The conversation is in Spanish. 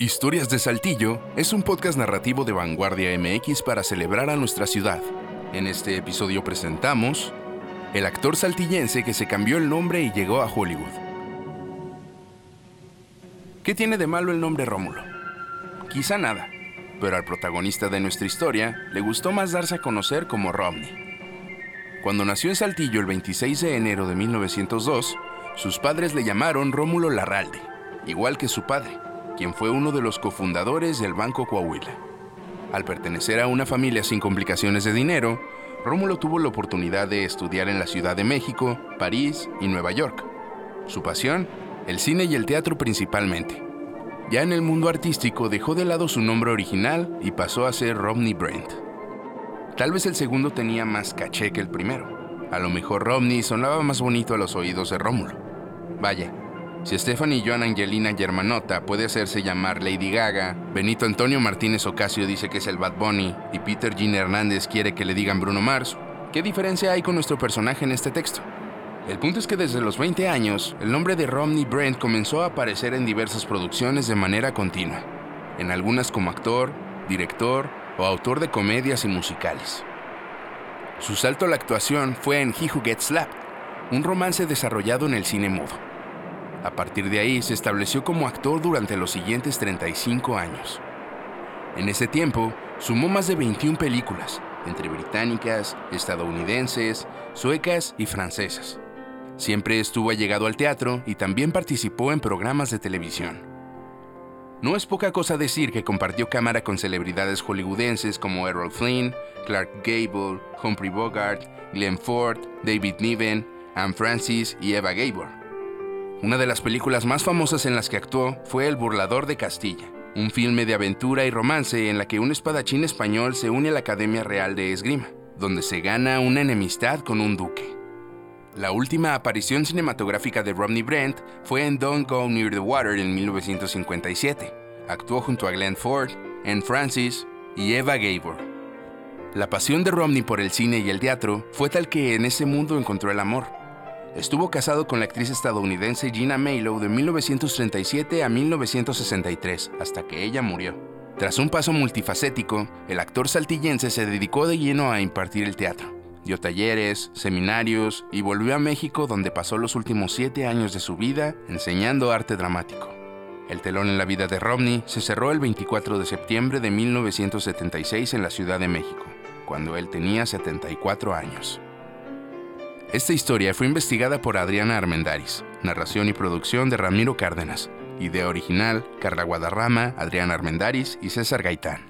Historias de Saltillo es un podcast narrativo de Vanguardia MX para celebrar a nuestra ciudad. En este episodio presentamos el actor saltillense que se cambió el nombre y llegó a Hollywood. ¿Qué tiene de malo el nombre Rómulo? Quizá nada, pero al protagonista de nuestra historia le gustó más darse a conocer como Romney. Cuando nació en Saltillo el 26 de enero de 1902, sus padres le llamaron Rómulo Larralde, igual que su padre quien fue uno de los cofundadores del Banco Coahuila. Al pertenecer a una familia sin complicaciones de dinero, Rómulo tuvo la oportunidad de estudiar en la Ciudad de México, París y Nueva York. Su pasión, el cine y el teatro principalmente. Ya en el mundo artístico dejó de lado su nombre original y pasó a ser Romney Brent. Tal vez el segundo tenía más caché que el primero. A lo mejor Romney sonaba más bonito a los oídos de Rómulo. Vaya, si Stephanie Joan Angelina Germanota puede hacerse llamar Lady Gaga, Benito Antonio Martínez Ocasio dice que es el Bad Bunny y Peter Jean Hernández quiere que le digan Bruno Mars, ¿qué diferencia hay con nuestro personaje en este texto? El punto es que desde los 20 años, el nombre de Romney Brent comenzó a aparecer en diversas producciones de manera continua, en algunas como actor, director o autor de comedias y musicales. Su salto a la actuación fue en He Who Gets Slapped, un romance desarrollado en el cine mudo. A partir de ahí se estableció como actor durante los siguientes 35 años. En ese tiempo, sumó más de 21 películas, entre británicas, estadounidenses, suecas y francesas. Siempre estuvo allegado al teatro y también participó en programas de televisión. No es poca cosa decir que compartió cámara con celebridades hollywoodenses como Errol Flynn, Clark Gable, Humphrey Bogart, Glenn Ford, David Niven, Anne Francis y Eva Gabor. Una de las películas más famosas en las que actuó fue El burlador de Castilla, un filme de aventura y romance en la que un espadachín español se une a la Academia Real de Esgrima, donde se gana una enemistad con un duque. La última aparición cinematográfica de Romney Brent fue en Don't Go Near the Water en 1957. Actuó junto a Glenn Ford, Anne Francis y Eva Gabor. La pasión de Romney por el cine y el teatro fue tal que en ese mundo encontró el amor Estuvo casado con la actriz estadounidense Gina Maylow de 1937 a 1963, hasta que ella murió. Tras un paso multifacético, el actor saltillense se dedicó de lleno a impartir el teatro. Dio talleres, seminarios y volvió a México donde pasó los últimos siete años de su vida enseñando arte dramático. El telón en la vida de Romney se cerró el 24 de septiembre de 1976 en la Ciudad de México, cuando él tenía 74 años. Esta historia fue investigada por Adriana Armendaris, narración y producción de Ramiro Cárdenas, idea original, Carla Guadarrama, Adriana Armendaris y César Gaitán.